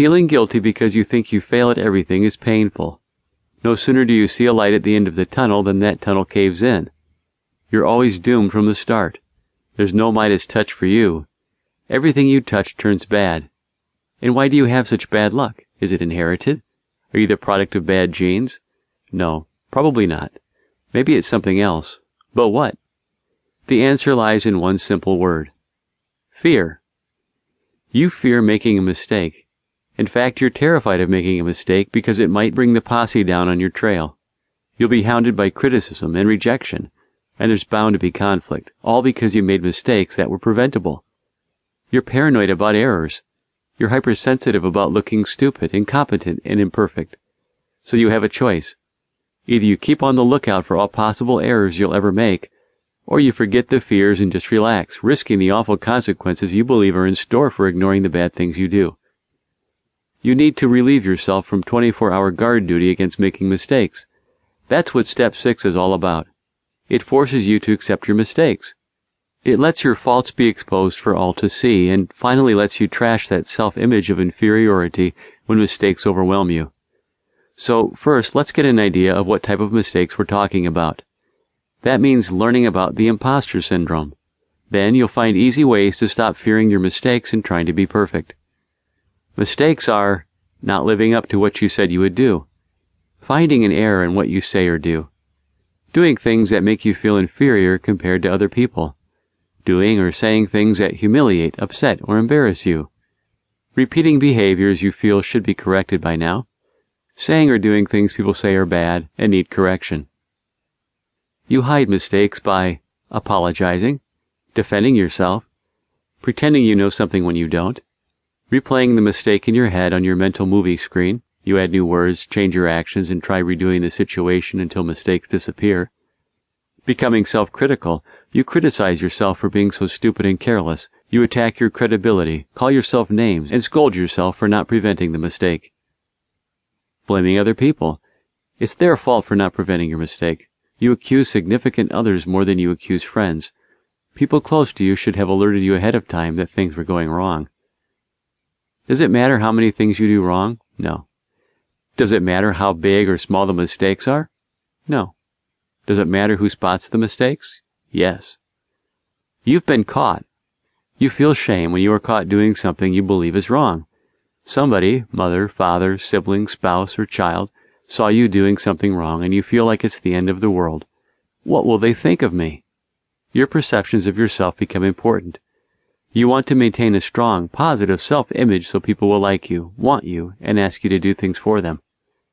Feeling guilty because you think you fail at everything is painful. No sooner do you see a light at the end of the tunnel than that tunnel caves in. You're always doomed from the start. There's no Midas touch for you. Everything you touch turns bad. And why do you have such bad luck? Is it inherited? Are you the product of bad genes? No, probably not. Maybe it's something else. But what? The answer lies in one simple word. Fear. You fear making a mistake. In fact, you're terrified of making a mistake because it might bring the posse down on your trail. You'll be hounded by criticism and rejection, and there's bound to be conflict, all because you made mistakes that were preventable. You're paranoid about errors. You're hypersensitive about looking stupid, incompetent, and imperfect. So you have a choice. Either you keep on the lookout for all possible errors you'll ever make, or you forget the fears and just relax, risking the awful consequences you believe are in store for ignoring the bad things you do. You need to relieve yourself from 24 hour guard duty against making mistakes. That's what step six is all about. It forces you to accept your mistakes. It lets your faults be exposed for all to see, and finally lets you trash that self-image of inferiority when mistakes overwhelm you. So first, let's get an idea of what type of mistakes we're talking about. That means learning about the imposter syndrome. Then you'll find easy ways to stop fearing your mistakes and trying to be perfect. Mistakes are not living up to what you said you would do, finding an error in what you say or do, doing things that make you feel inferior compared to other people, doing or saying things that humiliate, upset, or embarrass you, repeating behaviors you feel should be corrected by now, saying or doing things people say are bad and need correction. You hide mistakes by apologizing, defending yourself, pretending you know something when you don't, replaying the mistake in your head on your mental movie screen. You add new words, change your actions, and try redoing the situation until mistakes disappear. Becoming self-critical, you criticize yourself for being so stupid and careless. You attack your credibility, call yourself names, and scold yourself for not preventing the mistake. Blaming other people. It's their fault for not preventing your mistake. You accuse significant others more than you accuse friends. People close to you should have alerted you ahead of time that things were going wrong. Does it matter how many things you do wrong? No. Does it matter how big or small the mistakes are? No. Does it matter who spots the mistakes? Yes. You've been caught. You feel shame when you are caught doing something you believe is wrong. Somebody, mother, father, sibling, spouse, or child, saw you doing something wrong and you feel like it's the end of the world. What will they think of me? Your perceptions of yourself become important. You want to maintain a strong, positive self-image so people will like you, want you, and ask you to do things for them.